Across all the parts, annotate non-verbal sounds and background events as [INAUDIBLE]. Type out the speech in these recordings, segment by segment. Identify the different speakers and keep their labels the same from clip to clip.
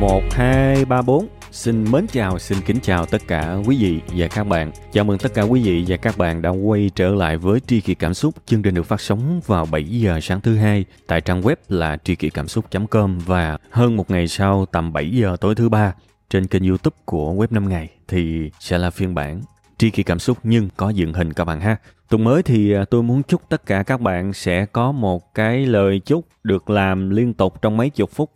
Speaker 1: Một hai ba bốn Xin mến chào, xin kính chào tất cả quý vị và các bạn. Chào mừng tất cả quý vị và các bạn đã quay trở lại với Tri Kỷ Cảm Xúc. Chương trình được phát sóng vào 7 giờ sáng thứ hai tại trang web là tri kỷ cảm xúc.com và hơn một ngày sau tầm 7 giờ tối thứ ba trên kênh youtube của web 5 ngày thì sẽ là phiên bản tri kỳ cảm xúc nhưng có dựng hình các bạn ha. Tuần mới thì à, tôi muốn chúc tất cả các bạn sẽ có một cái lời chúc được làm liên tục trong mấy chục phút.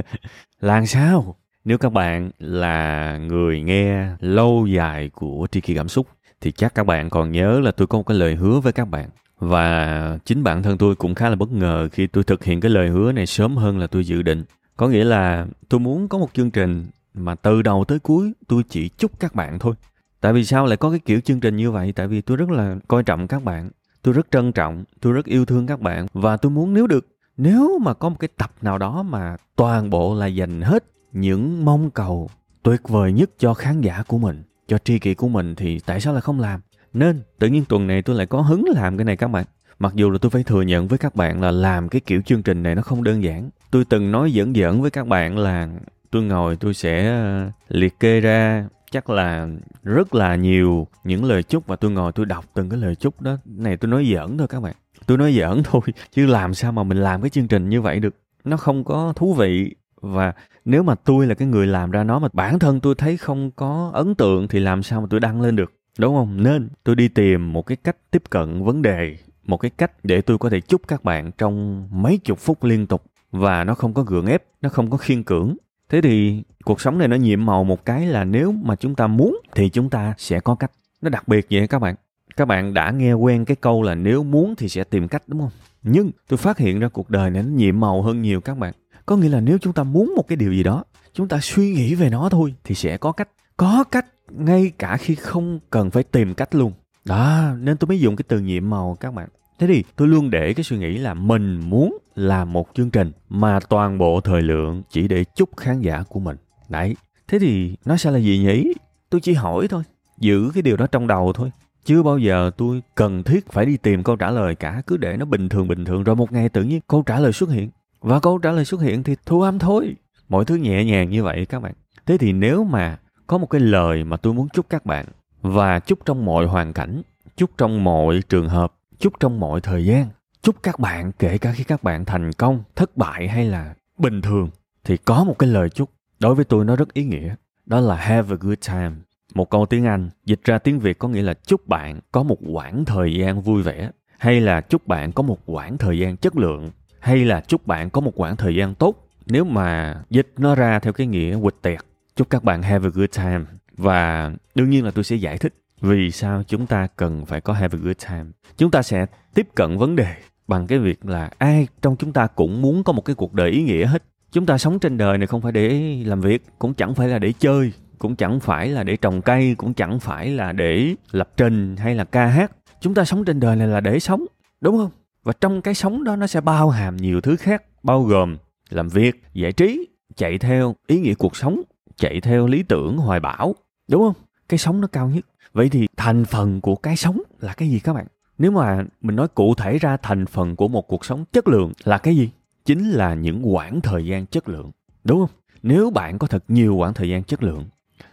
Speaker 1: [LAUGHS] là sao? Nếu các bạn là người nghe lâu dài của Tri Kỳ Cảm Xúc, thì chắc các bạn còn nhớ là tôi có một cái lời hứa với các bạn. Và chính bản thân tôi cũng khá là bất ngờ khi tôi thực hiện cái lời hứa này sớm hơn là tôi dự định. Có nghĩa là tôi muốn có một chương trình mà từ đầu tới cuối tôi chỉ chúc các bạn thôi. Tại vì sao lại có cái kiểu chương trình như vậy? Tại vì tôi rất là coi trọng các bạn. Tôi rất trân trọng, tôi rất yêu thương các bạn. Và tôi muốn nếu được, nếu mà có một cái tập nào đó mà toàn bộ là dành hết những mong cầu tuyệt vời nhất cho khán giả của mình cho tri kỷ của mình thì tại sao lại không làm nên tự nhiên tuần này tôi lại có hứng làm cái này các bạn mặc dù là tôi phải thừa nhận với các bạn là làm cái kiểu chương trình này nó không đơn giản tôi từng nói giỡn giỡn với các bạn là tôi ngồi tôi sẽ ờ, liệt kê ra chắc là rất là nhiều những lời chúc và tôi ngồi tôi đọc từng cái lời chúc đó. Này, tôi nói giỡn thôi các bạn. Tôi nói giỡn [LAUGHS] thôi, chứ làm sao mà mình làm cái chương trình như vậy được? Nó không có thú vị. Và nếu mà tôi là cái người làm ra nó mà bản thân tôi thấy không có ấn tượng thì làm sao mà tôi đăng lên được? Đúng không? Nên tôi đi tìm một cái cách tiếp cận vấn đề, một cái cách để tôi có thể chúc các bạn trong mấy chục phút liên tục. Và nó không có gượng ép, nó không có khiên cưỡng thế thì cuộc sống này nó nhiệm màu một cái là nếu mà chúng ta muốn thì chúng ta sẽ có cách. Nó đặc biệt vậy các bạn? Các bạn đã nghe quen cái câu là nếu muốn thì sẽ tìm cách, đúng không? Nhưng tôi phát hiện ra cuộc đời này nó nhiệm màu hơn nhiều các bạn. Có nghĩa là nếu chúng ta muốn một cái điều gì đó, chúng ta suy nghĩ về nó thôi thì sẽ có cách. Có cách ngay cả khi không cần phải tìm cách luôn. Đó, nên tôi mới dùng cái từ nhiệm màu các bạn thế thì tôi luôn để cái suy nghĩ là mình muốn làm một chương trình mà toàn bộ thời lượng chỉ để chúc khán giả của mình. Đấy. Thế thì nó sẽ là gì nhỉ? Tôi chỉ hỏi thôi giữ cái điều đó trong đầu thôi. Chưa bao giờ tôi cần thiết phải đi tìm câu trả lời cả cứ để nó bình thường bình thường rồi một ngày tự nhiên câu trả lời xuất hiện. Và câu trả lời xuất hiện thì thu âm thôi. Mọi thứ nhẹ nhàng như vậy các bạn. Thế thì nếu mà có một cái lời mà tôi muốn chúc các bạn và chúc trong mọi hoàn cảnh, chúc trong mọi trường hợp, chúc trong mọi thời gian, chúc các bạn kể cả khi các bạn thành công, thất bại hay là bình thường thì có một cái lời chúc đối với tôi nó rất ý nghĩa. Đó là have a good time. Một câu tiếng Anh dịch ra tiếng Việt có nghĩa là chúc bạn có một quãng thời gian vui vẻ hay là chúc bạn có một quãng thời gian chất lượng hay là chúc bạn có một quãng thời gian tốt nếu mà dịch nó ra theo cái nghĩa quịch tẹt chúc các bạn have a good time và đương nhiên là tôi sẽ giải thích vì sao chúng ta cần phải có have a good time? Chúng ta sẽ tiếp cận vấn đề bằng cái việc là ai trong chúng ta cũng muốn có một cái cuộc đời ý nghĩa hết. Chúng ta sống trên đời này không phải để làm việc, cũng chẳng phải là để chơi, cũng chẳng phải là để trồng cây, cũng chẳng phải là để lập trình hay là ca hát. Chúng ta sống trên đời này là để sống, đúng không? Và trong cái sống đó nó sẽ bao hàm nhiều thứ khác, bao gồm làm việc, giải trí, chạy theo ý nghĩa cuộc sống, chạy theo lý tưởng, hoài bão, đúng không? Cái sống nó cao nhất vậy thì thành phần của cái sống là cái gì các bạn? Nếu mà mình nói cụ thể ra thành phần của một cuộc sống chất lượng là cái gì? Chính là những quãng thời gian chất lượng, đúng không? Nếu bạn có thật nhiều quãng thời gian chất lượng,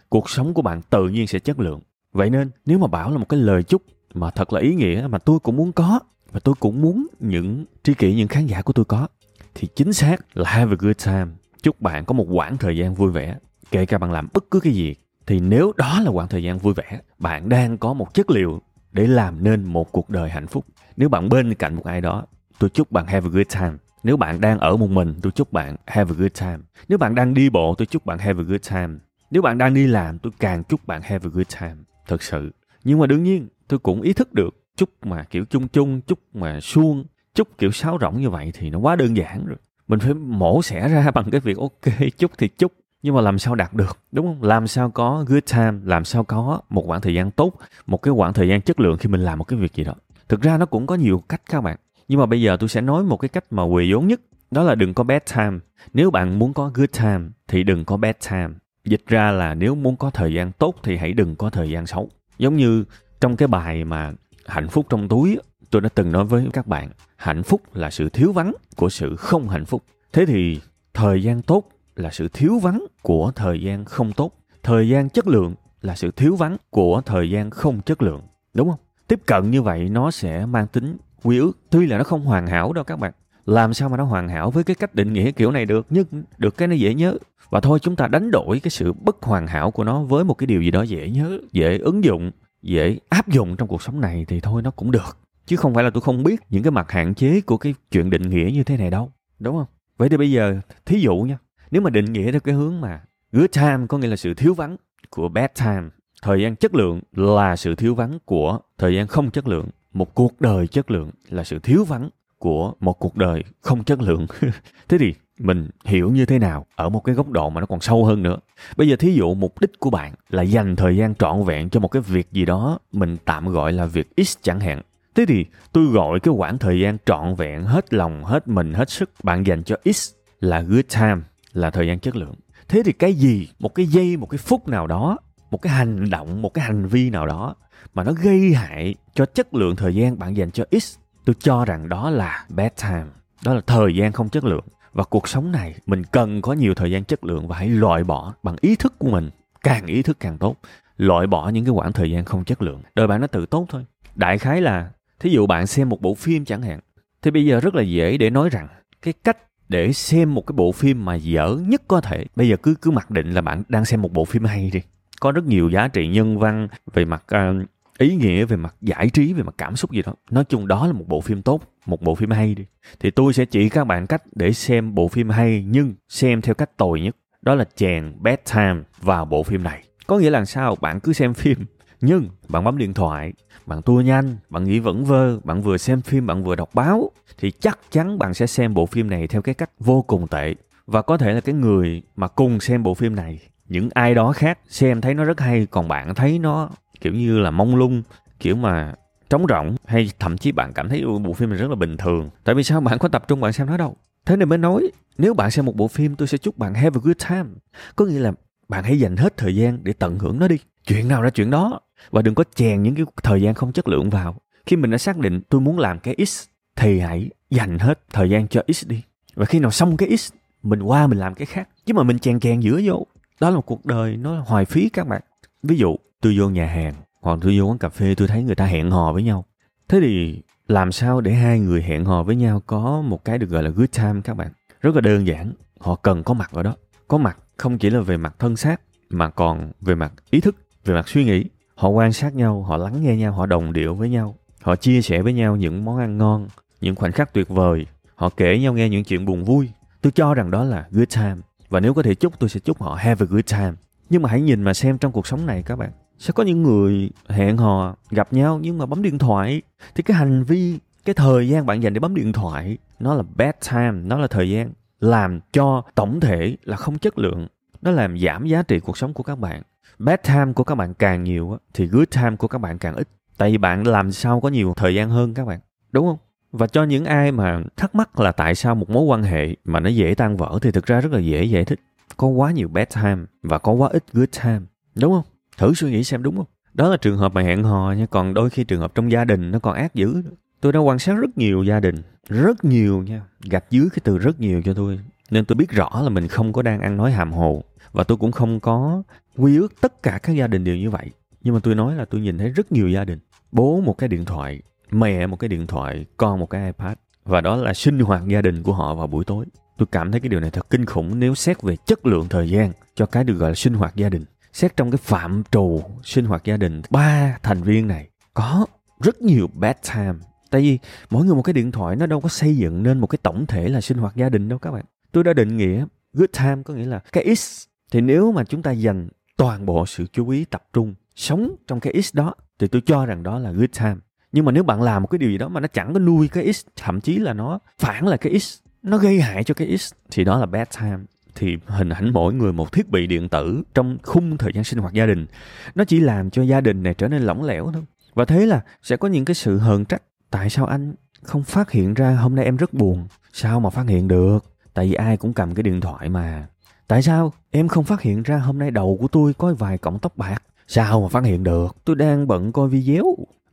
Speaker 1: cuộc sống của bạn tự nhiên sẽ chất lượng. Vậy nên nếu mà bảo là một cái lời chúc mà thật là ý nghĩa mà tôi cũng muốn có và tôi cũng muốn những tri kỷ, những khán giả của tôi có, thì chính xác là have a good time. Chúc bạn có một quãng thời gian vui vẻ, kể cả bạn làm bất cứ cái gì thì nếu đó là khoảng thời gian vui vẻ, bạn đang có một chất liệu để làm nên một cuộc đời hạnh phúc. Nếu bạn bên cạnh một ai đó, tôi chúc bạn have a good time. Nếu bạn đang ở một mình, tôi chúc bạn have a good time. Nếu bạn đang đi bộ, tôi chúc bạn have a good time. Nếu bạn đang đi làm, tôi càng chúc bạn have a good time. Thật sự. Nhưng mà đương nhiên, tôi cũng ý thức được, chúc mà kiểu chung chung, chúc mà suông, chúc kiểu sáo rỗng như vậy thì nó quá đơn giản rồi. Mình phải mổ xẻ ra [LAUGHS] bằng cái việc, ok, chúc thì chúc nhưng mà làm sao đạt được, đúng không? Làm sao có good time, làm sao có một khoảng thời gian tốt, một cái khoảng thời gian chất lượng khi mình làm một cái việc gì đó. Thực ra nó cũng có nhiều cách các bạn. Nhưng mà bây giờ tôi sẽ nói một cái cách mà quỳ vốn nhất, đó là đừng có bad time. Nếu bạn muốn có good time thì đừng có bad time. Dịch ra là nếu muốn có thời gian tốt thì hãy đừng có thời gian xấu. Giống như trong cái bài mà hạnh phúc trong túi tôi đã từng nói với các bạn, hạnh phúc là sự thiếu vắng của sự không hạnh phúc. Thế thì thời gian tốt là sự thiếu vắng của thời gian không tốt. Thời gian chất lượng là sự thiếu vắng của thời gian không chất lượng, đúng không? Tiếp cận như vậy nó sẽ mang tính quy ước. Tuy là nó không hoàn hảo đâu các bạn. Làm sao mà nó hoàn hảo với cái cách định nghĩa kiểu này được, nhưng được cái nó dễ nhớ. Và thôi chúng ta đánh đổi cái sự bất hoàn hảo của nó với một cái điều gì đó dễ nhớ, dễ ứng dụng, dễ áp dụng trong cuộc sống này thì thôi nó cũng được. Chứ không phải là tôi không biết những cái mặt hạn chế của cái chuyện định nghĩa như thế này đâu, đúng không? Vậy thì bây giờ, thí dụ nha nếu mà định nghĩa theo cái hướng mà good time có nghĩa là sự thiếu vắng của bad time, thời gian chất lượng là sự thiếu vắng của thời gian không chất lượng. Một cuộc đời chất lượng là sự thiếu vắng của một cuộc đời không chất lượng. [LAUGHS] Thế thì mình hiểu như thế nào ở một cái góc độ mà nó còn sâu hơn nữa? Bây giờ thí dụ mục đích của bạn là dành thời gian trọn vẹn cho một cái việc gì đó mình tạm gọi là việc x chẳng hạn. Thế thì tôi gọi cái khoảng thời gian trọn vẹn, hết lòng, hết mình, hết sức bạn dành cho x là good time là thời gian chất lượng. Thế thì cái gì, một cái giây, một cái phút nào đó, một cái hành động, một cái hành vi nào đó mà nó gây hại cho chất lượng thời gian bạn dành cho x, tôi cho rằng đó là bad time, đó là thời gian không chất lượng. Và cuộc sống này, mình cần có nhiều thời gian chất lượng và hãy loại bỏ bằng ý thức của mình, càng ý thức càng tốt, loại bỏ những cái khoảng thời gian không chất lượng. Đời bạn nó tự tốt thôi. Đại khái là, thí dụ bạn xem một bộ phim chẳng hạn, thì bây giờ rất là dễ để nói rằng cái cách để xem một cái bộ phim mà dở nhất có thể. Bây giờ cứ cứ mặc định là bạn đang xem một bộ phim hay đi. Có rất nhiều giá trị nhân văn về mặt uh, ý nghĩa về mặt giải trí về mặt cảm xúc gì đó. Nói chung đó là một bộ phim tốt một bộ phim hay đi. Thì tôi sẽ chỉ các bạn cách để xem bộ phim hay nhưng xem theo cách tồi nhất. Đó là chèn bedtime vào bộ phim này. Có nghĩa là sao? Bạn cứ xem phim nhưng bạn bấm điện thoại, bạn tua nhanh, bạn nghĩ vẩn vơ, bạn vừa xem phim, bạn vừa đọc báo, thì chắc chắn bạn sẽ xem bộ phim này theo cái cách vô cùng tệ. Và có thể là cái người mà cùng xem bộ phim này, những ai đó khác xem thấy nó rất hay, còn bạn thấy nó kiểu như là mông lung, kiểu mà trống rỗng, hay thậm chí bạn cảm thấy bộ phim này rất là bình thường. Tại vì sao? Bạn có tập trung bạn xem nó đâu. Thế nên mới nói, nếu bạn xem một bộ phim, tôi sẽ chúc bạn have a good time. Có nghĩa là bạn hãy dành hết thời gian để tận hưởng nó đi. Chuyện nào ra chuyện đó? Và đừng có chèn những cái thời gian không chất lượng vào. Khi mình đã xác định tôi muốn làm cái x thì hãy dành hết thời gian cho x đi. Và khi nào xong cái x, mình qua mình làm cái khác. Chứ mà mình chèn chèn giữa vô, đó là một cuộc đời, nó hoài phí các bạn. Ví dụ, tôi vô nhà hàng, hoặc tôi vô quán cà phê, tôi thấy người ta hẹn hò với nhau. Thế thì làm sao để hai người hẹn hò với nhau có một cái được gọi là good time các bạn? Rất là đơn giản, họ cần có mặt ở đó. Có mặt không chỉ là về mặt thân xác, mà còn về mặt ý thức, về mặt suy nghĩ họ quan sát nhau, họ lắng nghe nhau, họ đồng điệu với nhau. Họ chia sẻ với nhau những món ăn ngon, những khoảnh khắc tuyệt vời. Họ kể nhau nghe những chuyện buồn vui. Tôi cho rằng đó là good time. Và nếu có thể chúc, tôi sẽ chúc họ have a good time. Nhưng mà hãy nhìn mà xem trong cuộc sống này các bạn. Sẽ có những người hẹn hò, gặp nhau nhưng mà bấm điện thoại. Thì cái hành vi, cái thời gian bạn dành để bấm điện thoại, nó là bad time, nó là thời gian làm cho tổng thể là không chất lượng. Nó làm giảm giá trị cuộc sống của các bạn bad time của các bạn càng nhiều thì good time của các bạn càng ít. Tại vì bạn làm sao có nhiều thời gian hơn các bạn, đúng không? Và cho những ai mà thắc mắc là tại sao một mối quan hệ mà nó dễ tan vỡ thì thực ra rất là dễ giải thích. Có quá nhiều bad time và có quá ít good time, đúng không? Thử suy nghĩ xem đúng không? Đó là trường hợp mà hẹn hò nha, còn đôi khi trường hợp trong gia đình nó còn ác dữ. Tôi đã quan sát rất nhiều gia đình, rất nhiều nha, gạch dưới cái từ rất nhiều cho tôi. Nên tôi biết rõ là mình không có đang ăn nói hàm hồ và tôi cũng không có quy ước tất cả các gia đình đều như vậy. Nhưng mà tôi nói là tôi nhìn thấy rất nhiều gia đình. Bố một cái điện thoại, mẹ một cái điện thoại, con một cái ipad. Và đó là sinh hoạt gia đình của họ vào buổi tối. Tôi cảm thấy cái điều này thật kinh khủng nếu xét về chất lượng thời gian cho cái được gọi là sinh hoạt gia đình. Xét trong cái phạm trù sinh hoạt gia đình, ba thành viên này có rất nhiều bad time. Tại vì mỗi người một cái điện thoại nó đâu có xây dựng nên một cái tổng thể là sinh hoạt gia đình đâu các bạn. Tôi đã định nghĩa good time có nghĩa là cái x thì nếu mà chúng ta dành toàn bộ sự chú ý tập trung, sống trong cái x đó, thì tôi cho rằng đó là good time. Nhưng mà nếu bạn làm một cái điều gì đó mà nó chẳng có nuôi cái x, thậm chí là nó phản là cái x, nó gây hại cho cái x, thì đó là bad time. Thì hình ảnh mỗi người một thiết bị điện tử trong khung thời gian sinh hoạt gia đình, nó chỉ làm cho gia đình này trở nên lỏng lẻo thôi. Và thế là sẽ có những cái sự hờn trách. Tại sao anh không phát hiện ra hôm nay em rất buồn? Sao mà phát hiện được? Tại vì ai cũng cầm cái điện thoại mà tại sao em không phát hiện ra hôm nay đầu của tôi có vài cọng tóc bạc? Sao mà phát hiện được? Tôi đang bận coi video.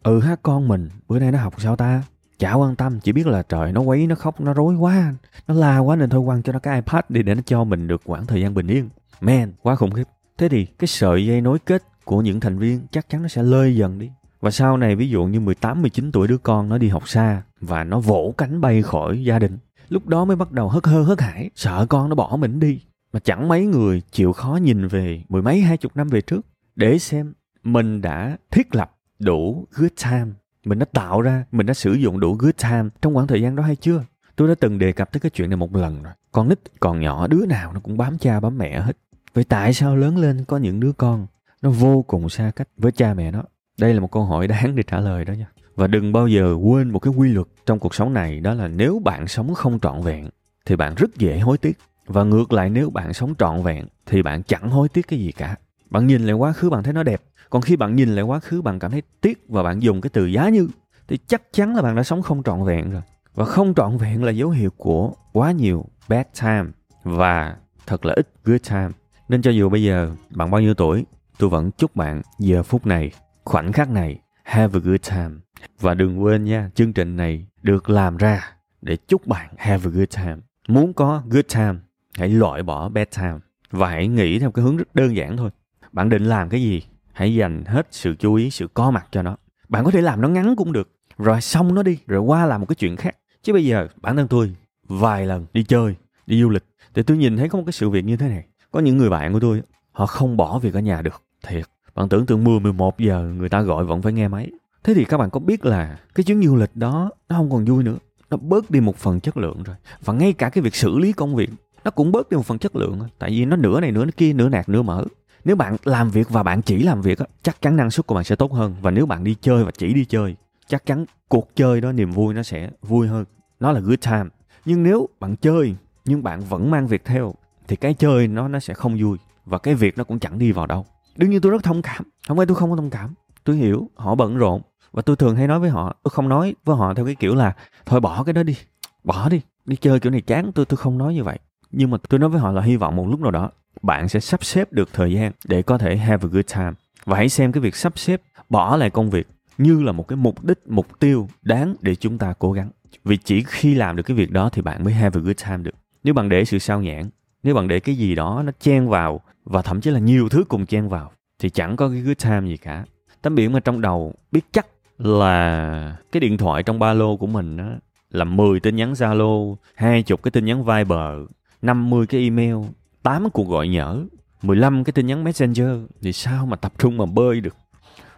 Speaker 1: Ừ ha con mình bữa nay nó học sao ta? Chả quan tâm chỉ biết là trời nó quấy nó khóc nó rối quá. Nó la quá nên thôi quăng cho nó cái ipad đi để nó cho mình được khoảng thời gian bình yên. Man quá khủng khiếp. Thế thì cái sợi dây nối kết của những thành viên chắc chắn nó sẽ lơi dần đi. Và sau này ví dụ như 18, 19 tuổi đứa con nó đi học xa và nó vỗ cánh bay khỏi gia đình. Lúc đó mới bắt đầu hất hơ hất hải, sợ con nó bỏ mình đi. Mà chẳng mấy người chịu khó nhìn về mười mấy, hai chục năm về trước, để xem mình đã thiết lập đủ good time. Mình đã tạo ra, mình đã sử dụng đủ good time trong khoảng thời gian đó hay chưa? Tôi đã từng đề cập tới cái chuyện này một lần rồi. Con nít, còn nhỏ, đứa nào nó cũng bám cha, bám mẹ hết. Vậy tại sao lớn lên có những đứa con nó vô cùng xa cách với cha mẹ nó? Đây là một câu hỏi đáng để trả lời đó nha. Và đừng bao giờ quên một cái quy luật trong cuộc sống này, đó là nếu bạn sống không trọn vẹn thì bạn rất dễ hối tiếc và ngược lại, nếu bạn sống trọn vẹn, thì bạn chẳng hối tiếc cái gì cả. Bạn nhìn lại quá khứ, bạn thấy nó đẹp. Còn khi bạn nhìn lại quá khứ, bạn cảm thấy tiếc và bạn dùng cái từ giá như, thì chắc chắn là bạn đã sống không trọn vẹn rồi. Và không trọn vẹn là dấu hiệu của quá nhiều bad time và thật là ít good time. Nên cho dù bây giờ bạn bao nhiêu tuổi, tôi vẫn chúc bạn giờ phút này, khoảnh khắc này, have a good time. Và đừng quên nha, chương trình này được làm ra để chúc bạn have a good time. Muốn có good time hãy loại bỏ bad time và hãy nghĩ theo cái hướng rất đơn giản thôi. Bạn định làm cái gì hãy dành hết sự chú ý sự có mặt cho nó. Bạn có thể làm nó ngắn cũng được. Rồi xong nó đi rồi qua làm một cái chuyện khác. Chứ bây giờ bản thân tôi vài lần đi chơi đi du lịch thì tôi nhìn thấy có một cái sự việc như thế này. Có những người bạn của tôi họ không bỏ việc ở nhà được. Thiệt bạn tưởng tượng 10, 11 giờ người ta gọi vẫn phải nghe máy. Thế thì các bạn có biết là cái chuyến du lịch đó nó không còn vui nữa. Nó bớt đi một phần chất lượng rồi. Và ngay cả cái việc xử lý công việc nó cũng bớt đi một phần chất lượng tại vì nó nửa này nửa kia, nửa nạt nửa mở. Nếu bạn làm việc và bạn chỉ làm việc chắc chắn năng suất của bạn sẽ tốt hơn. Và nếu bạn đi chơi và chỉ đi chơi, chắc chắn cuộc chơi đó, niềm vui nó sẽ vui hơn. Nó là good time. Nhưng nếu bạn chơi, nhưng bạn vẫn mang việc theo, thì cái chơi nó nó sẽ không vui. Và cái việc nó cũng chẳng đi vào đâu. Đương nhiên tôi rất thông cảm. Không phải tôi không có thông cảm. Tôi hiểu, họ bận rộn. Và tôi thường hay nói với họ, tôi không nói với họ theo cái kiểu là, thôi bỏ cái đó đi. Bỏ đi. Đi chơi kiểu này chán tôi tôi không nói như vậy nhưng mà tôi nói với họ là hy vọng một lúc nào đó bạn sẽ sắp xếp được thời gian để có thể have a good time. Và hãy xem cái việc sắp xếp bỏ lại công việc như là một cái mục đích mục tiêu đáng để chúng ta cố gắng. Vì chỉ khi làm được cái việc đó thì bạn mới have a good time được. Nếu bạn để sự sao nhãn nếu bạn để cái gì đó nó chen vào và thậm chí là nhiều thứ cùng chen vào thì chẳng có cái good time gì cả. Tấm biển mà trong đầu biết chắc là cái điện thoại trong ba lô của mình đó là 10 tin nhắn Zalo, 20 cái tin nhắn Viber, 50 cái email, 8 cuộc gọi nhỡ, 15 cái tin nhắn Messenger thì sao mà tập trung mà bơi được.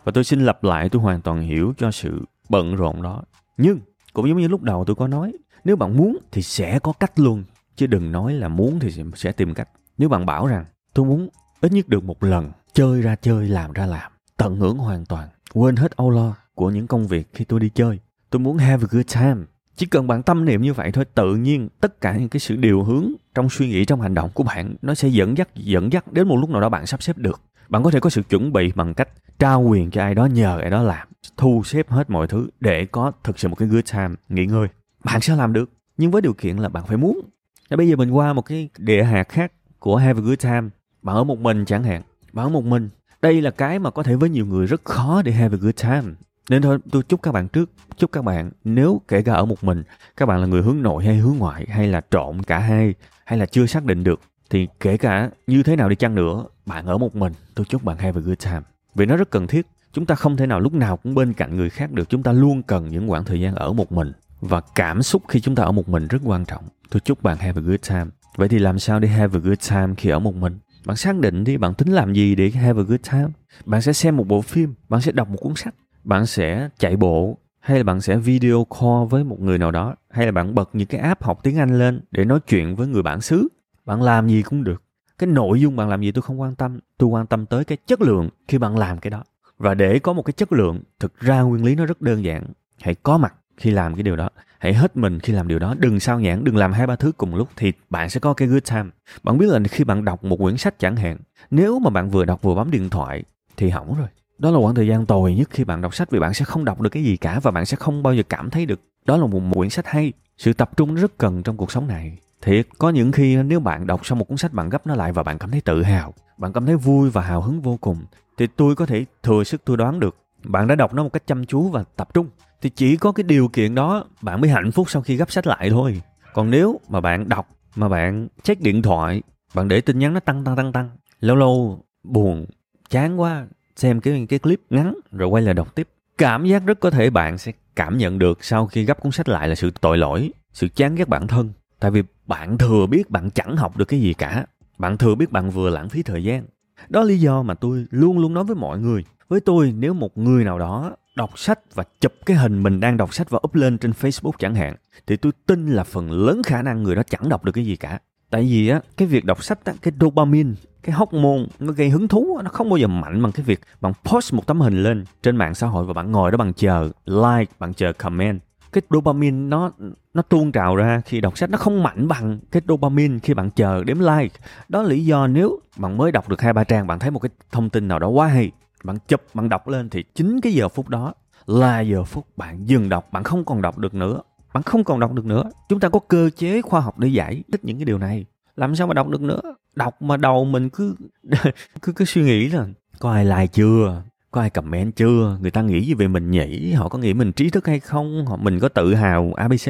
Speaker 1: Và tôi xin lặp lại tôi hoàn toàn hiểu cho sự bận rộn đó. Nhưng cũng giống như lúc đầu tôi có nói, nếu bạn muốn thì sẽ có cách luôn. Chứ đừng nói là muốn thì sẽ tìm cách. Nếu bạn bảo rằng tôi muốn ít nhất được một lần chơi ra chơi làm ra làm tận hưởng hoàn toàn quên hết âu lo của những công việc khi tôi đi chơi tôi muốn have a good time chỉ cần bạn tâm niệm như vậy thôi, tự nhiên tất cả những cái sự điều hướng trong suy nghĩ, trong hành động của bạn nó sẽ dẫn dắt dẫn dắt đến một lúc nào đó bạn sắp xếp được. Bạn có thể có sự chuẩn bị bằng cách trao quyền cho ai đó, nhờ ai đó làm, thu xếp hết mọi thứ để có thực sự một cái good time, nghỉ ngơi. Bạn sẽ làm được, nhưng với điều kiện là bạn phải muốn. Bây giờ mình qua một cái địa hạt khác của have a good time. Bạn ở một mình chẳng hạn, bạn ở một mình. Đây là cái mà có thể với nhiều người rất khó để have a good time nên thôi, tôi chúc các bạn trước, chúc các bạn, nếu kể cả ở một mình, các bạn là người hướng nội hay hướng ngoại, hay là trộn cả hai, hay là chưa xác định được, thì kể cả như thế nào đi chăng nữa, bạn ở một mình, tôi chúc bạn have a good time. Vì nó rất cần thiết, chúng ta không thể nào lúc nào cũng bên cạnh người khác được, chúng ta luôn cần những khoảng thời gian ở một mình. Và cảm xúc khi chúng ta ở một mình rất quan trọng, tôi chúc bạn have a good time. Vậy thì làm sao để have a good time khi ở một mình? Bạn xác định đi, bạn tính làm gì để have a good time? Bạn sẽ xem một bộ phim, bạn sẽ đọc một cuốn sách bạn sẽ chạy bộ hay là bạn sẽ video call với một người nào đó, hay là bạn bật những cái app học tiếng anh lên để nói chuyện với người bản xứ. Bạn làm gì cũng được. Cái nội dung bạn làm gì tôi không quan tâm. Tôi quan tâm tới cái chất lượng khi bạn làm cái đó. Và để có một cái chất lượng, thực ra nguyên lý nó rất đơn giản. Hãy có mặt khi làm cái điều đó. Hãy hết mình khi làm điều đó. Đừng sao nhãn đừng làm hai ba thứ cùng lúc thì bạn sẽ có cái good time. Bạn biết là khi bạn đọc một quyển sách chẳng hạn, nếu mà bạn vừa đọc vừa bấm điện thoại thì hỏng rồi đó là khoảng thời gian tồi nhất khi bạn đọc sách vì bạn sẽ không đọc được cái gì cả và bạn sẽ không bao giờ cảm thấy được. Đó là một, quyển sách hay. Sự tập trung rất cần trong cuộc sống này. Thiệt có những khi nếu bạn đọc xong một cuốn sách bạn gấp nó lại và bạn cảm thấy tự hào bạn cảm thấy vui và hào hứng vô cùng thì tôi có thể thừa sức tôi đoán được bạn đã đọc nó một cách chăm chú và tập trung. Thì chỉ có cái điều kiện đó bạn mới hạnh phúc sau khi gấp sách lại thôi. Còn nếu mà bạn đọc mà bạn check điện thoại bạn để tin nhắn nó tăng tăng tăng tăng lâu lâu buồn chán quá xem cái cái clip ngắn rồi quay lại đọc tiếp. Cảm giác rất có thể bạn sẽ cảm nhận được sau khi gấp cuốn sách lại là sự tội lỗi, sự chán ghét bản thân. Tại vì bạn thừa biết bạn chẳng học được cái gì cả. Bạn thừa biết bạn vừa lãng phí thời gian. Đó là lý do mà tôi luôn luôn nói với mọi người. Với tôi, nếu một người nào đó đọc sách và chụp cái hình mình đang đọc sách và up lên trên Facebook chẳng hạn, thì tôi tin là phần lớn khả năng người đó chẳng đọc được cái gì cả tại vì á cái việc đọc sách á, cái dopamine cái hormone nó gây hứng thú nó không bao giờ mạnh bằng cái việc bạn post một tấm hình lên trên mạng xã hội và bạn ngồi đó bằng chờ like bạn chờ comment. Cái dopamine nó nó tuôn trào ra khi đọc sách nó không mạnh bằng cái dopamine khi bạn chờ đếm like. Đó là lý do nếu bạn mới đọc được hai ba trang bạn thấy một cái thông tin nào đó quá hay bạn chụp bạn đọc lên thì chính cái giờ phút đó là giờ phút bạn dừng đọc bạn không còn đọc được nữa bạn không còn đọc được nữa. Chúng ta có cơ chế khoa học để giải thích những cái điều này. Làm sao mà đọc được nữa? Đọc mà đầu mình cứ [LAUGHS] cứ cứ suy nghĩ là, có ai like chưa? Có ai comment chưa? Người ta nghĩ gì về mình nhỉ? Họ có nghĩ mình trí thức hay không? Họ, mình có tự hào abc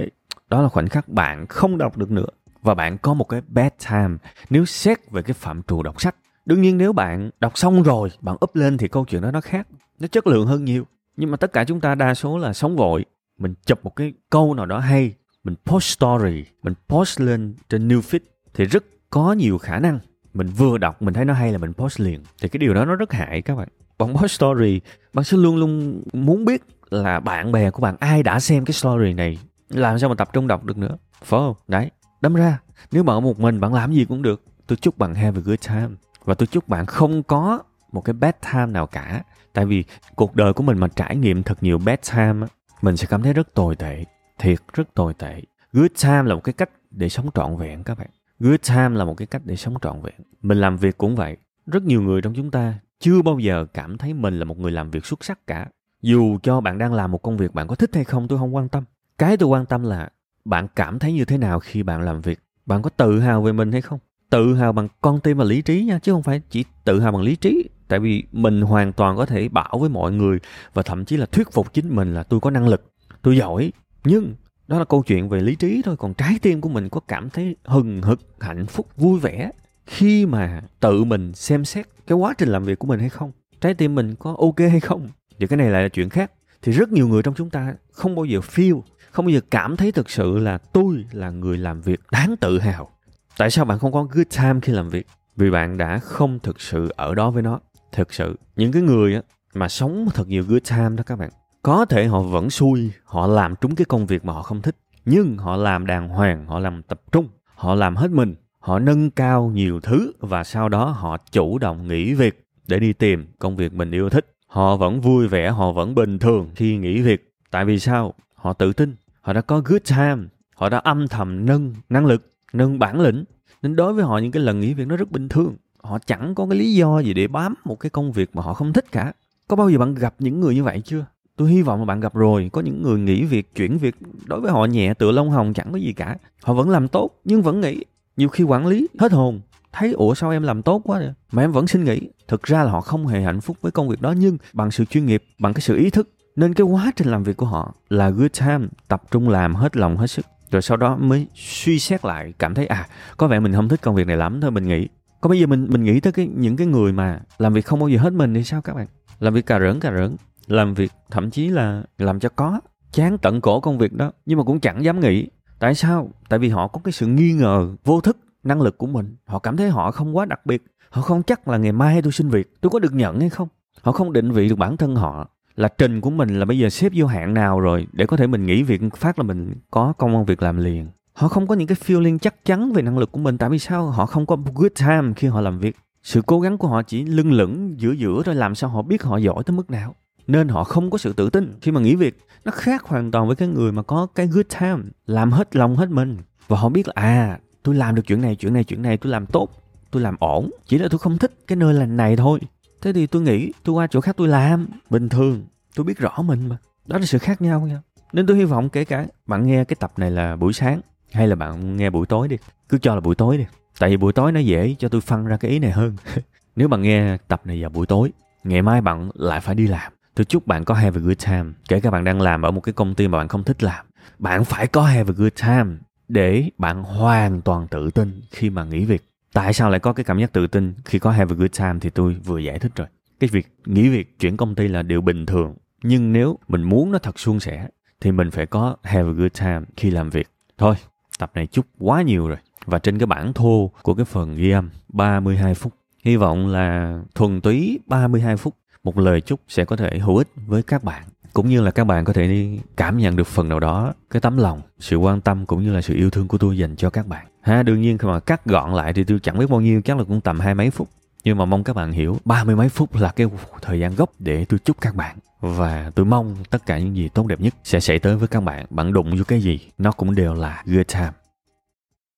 Speaker 1: đó là khoảnh khắc bạn không đọc được nữa. Và bạn có một cái bad time. Nếu xét về cái phạm trù đọc sách, đương nhiên nếu bạn đọc xong rồi, bạn up lên thì câu chuyện đó nó khác. Nó chất lượng hơn nhiều. Nhưng mà tất cả chúng ta đa số là sống vội mình chụp một cái câu nào đó hay, mình post story, mình post lên trên new feed thì rất có nhiều khả năng. Mình vừa đọc, mình thấy nó hay là mình post liền. Thì cái điều đó nó rất hại các bạn. Bạn post story, bạn sẽ luôn luôn muốn biết là bạn bè của bạn ai đã xem cái story này. Làm sao mà tập trung đọc được nữa? Phải không? Đấy, đâm ra, nếu bạn ở một mình bạn làm gì cũng được. Tôi chúc bạn have a good time. Và tôi chúc bạn không có một cái bad time nào cả. Tại vì cuộc đời của mình mà trải nghiệm thật nhiều bad time mình sẽ cảm thấy rất tồi tệ, thiệt rất tồi tệ. Good time là một cái cách để sống trọn vẹn các bạn. Good time là một cái cách để sống trọn vẹn. Mình làm việc cũng vậy. Rất nhiều người trong chúng ta chưa bao giờ cảm thấy mình là một người làm việc xuất sắc cả. Dù cho bạn đang làm một công việc bạn có thích hay không, tôi không quan tâm. Cái tôi quan tâm là bạn cảm thấy như thế nào khi bạn làm việc? Bạn có tự hào về mình hay không? Tự hào bằng con tim và lý trí nha, chứ không phải chỉ tự hào bằng lý trí tại vì mình hoàn toàn có thể bảo với mọi người và thậm chí là thuyết phục chính mình là tôi có năng lực, tôi giỏi. Nhưng đó là câu chuyện về lý trí thôi, còn trái tim của mình có cảm thấy hừng hực, hạnh phúc, vui vẻ khi mà tự mình xem xét cái quá trình làm việc của mình hay không. Trái tim mình có ok hay không? Thì cái này lại là chuyện khác. Thì rất nhiều người trong chúng ta không bao giờ feel, không bao giờ cảm thấy thực sự là tôi là người làm việc đáng tự hào. Tại sao bạn không có good time khi làm việc? Vì bạn đã không thực sự ở đó với nó thực sự những cái người á, mà sống thật nhiều good time đó các bạn có thể họ vẫn xui họ làm trúng cái công việc mà họ không thích nhưng họ làm đàng hoàng họ làm tập trung họ làm hết mình họ nâng cao nhiều thứ và sau đó họ chủ động nghỉ việc để đi tìm công việc mình yêu thích. Họ vẫn vui vẻ họ vẫn bình thường khi nghỉ việc. Tại vì sao? Họ tự tin họ đã có good time họ đã âm thầm nâng năng lực nâng bản lĩnh. Nên đối với họ những cái lần nghỉ việc nó rất bình thường họ chẳng có cái lý do gì để bám một cái công việc mà họ không thích cả. Có bao giờ bạn gặp những người như vậy chưa? Tôi hy vọng là bạn gặp rồi, có những người nghỉ việc, chuyển việc, đối với họ nhẹ, tựa lông hồng chẳng có gì cả. Họ vẫn làm tốt, nhưng vẫn nghĩ nhiều khi quản lý, hết hồn, thấy, ủa, sao em làm tốt quá vậy? mà em vẫn xin nghỉ. Thực ra là họ không hề hạnh phúc với công việc đó, nhưng bằng sự chuyên nghiệp, bằng cái sự ý thức, nên cái quá trình làm việc của họ là good time, tập trung làm hết lòng, hết sức. Rồi sau đó mới suy xét lại, cảm thấy à có vẻ mình không thích công việc này lắm, thôi mình nghĩ còn bây giờ mình mình nghĩ tới cái, những cái người mà làm việc không bao giờ hết mình thì sao các bạn? Làm việc cà rỡn cà rỡn. Làm việc, thậm chí là làm cho có. Chán tận cổ công việc đó. Nhưng mà cũng chẳng dám nghĩ. Tại sao? Tại vì họ có cái sự nghi ngờ, vô thức, năng lực của mình. Họ cảm thấy họ không quá đặc biệt. Họ không chắc là ngày mai tôi xin việc. Tôi có được nhận hay không? Họ không định vị được bản thân họ. Là trình của mình là bây giờ xếp vô hạn nào rồi để có thể mình nghỉ việc phát là mình có công an việc làm liền họ không có những cái feeling chắc chắn về năng lực của mình, tại vì sao? Họ không có good time khi họ làm việc. Sự cố gắng của họ chỉ lưng lửng giữa giữa thôi, làm sao họ biết họ giỏi tới mức nào. Nên họ không có sự tự tin khi mà nghỉ việc. Nó khác hoàn toàn với cái người mà có cái good time, làm hết lòng hết mình. Và họ biết là à tôi làm được chuyện này chuyện này chuyện này, tôi làm tốt, tôi làm ổn. Chỉ là tôi không thích cái nơi lành này thôi. Thế thì tôi nghĩ tôi qua chỗ khác tôi làm. Bình thường, tôi biết rõ mình mà. Đó là sự khác nhau nha. Nên tôi hy vọng kể cả bạn nghe cái tập này là buổi sáng hay là bạn nghe buổi tối đi. Cứ cho là buổi tối đi. Tại vì buổi tối nó dễ cho tôi phân ra cái ý này hơn. [LAUGHS] Nếu bạn nghe tập này vào buổi tối, ngày mai bạn lại phải đi làm. Tôi chúc bạn có have a good time. Kể cả bạn đang làm ở một cái công ty mà bạn không thích làm, bạn phải có have a good time để bạn hoàn toàn tự tin khi mà nghỉ việc. Tại sao lại có cái cảm giác tự tin khi có have a good time thì tôi vừa giải thích rồi. Cái việc nghỉ việc, chuyển công ty là điều bình thường. Nhưng nếu mình muốn nó thật suôn sẻ, thì mình phải có have a good time khi làm việc. Thôi tập này chút quá nhiều rồi. Và trên cái bản thô của cái phần ghi âm 32 phút. Hy vọng là thuần túy 32 phút, một lời chúc sẽ có thể hữu ích với các bạn. Cũng như là các bạn có thể cảm nhận được phần nào đó, cái tấm lòng, sự quan tâm cũng như là sự yêu thương của tôi dành cho các bạn. Ha, đương nhiên khi mà cắt gọn lại thì tôi chẳng biết bao nhiêu, chắc là cũng tầm hai mấy phút. Nhưng mà mong các bạn hiểu, ba mươi mấy phút là cái thời gian gốc để tôi chúc các bạn và tôi mong tất cả những gì tốt đẹp nhất sẽ xảy tới với các bạn. Bạn đụng vô cái gì, nó cũng đều là good time.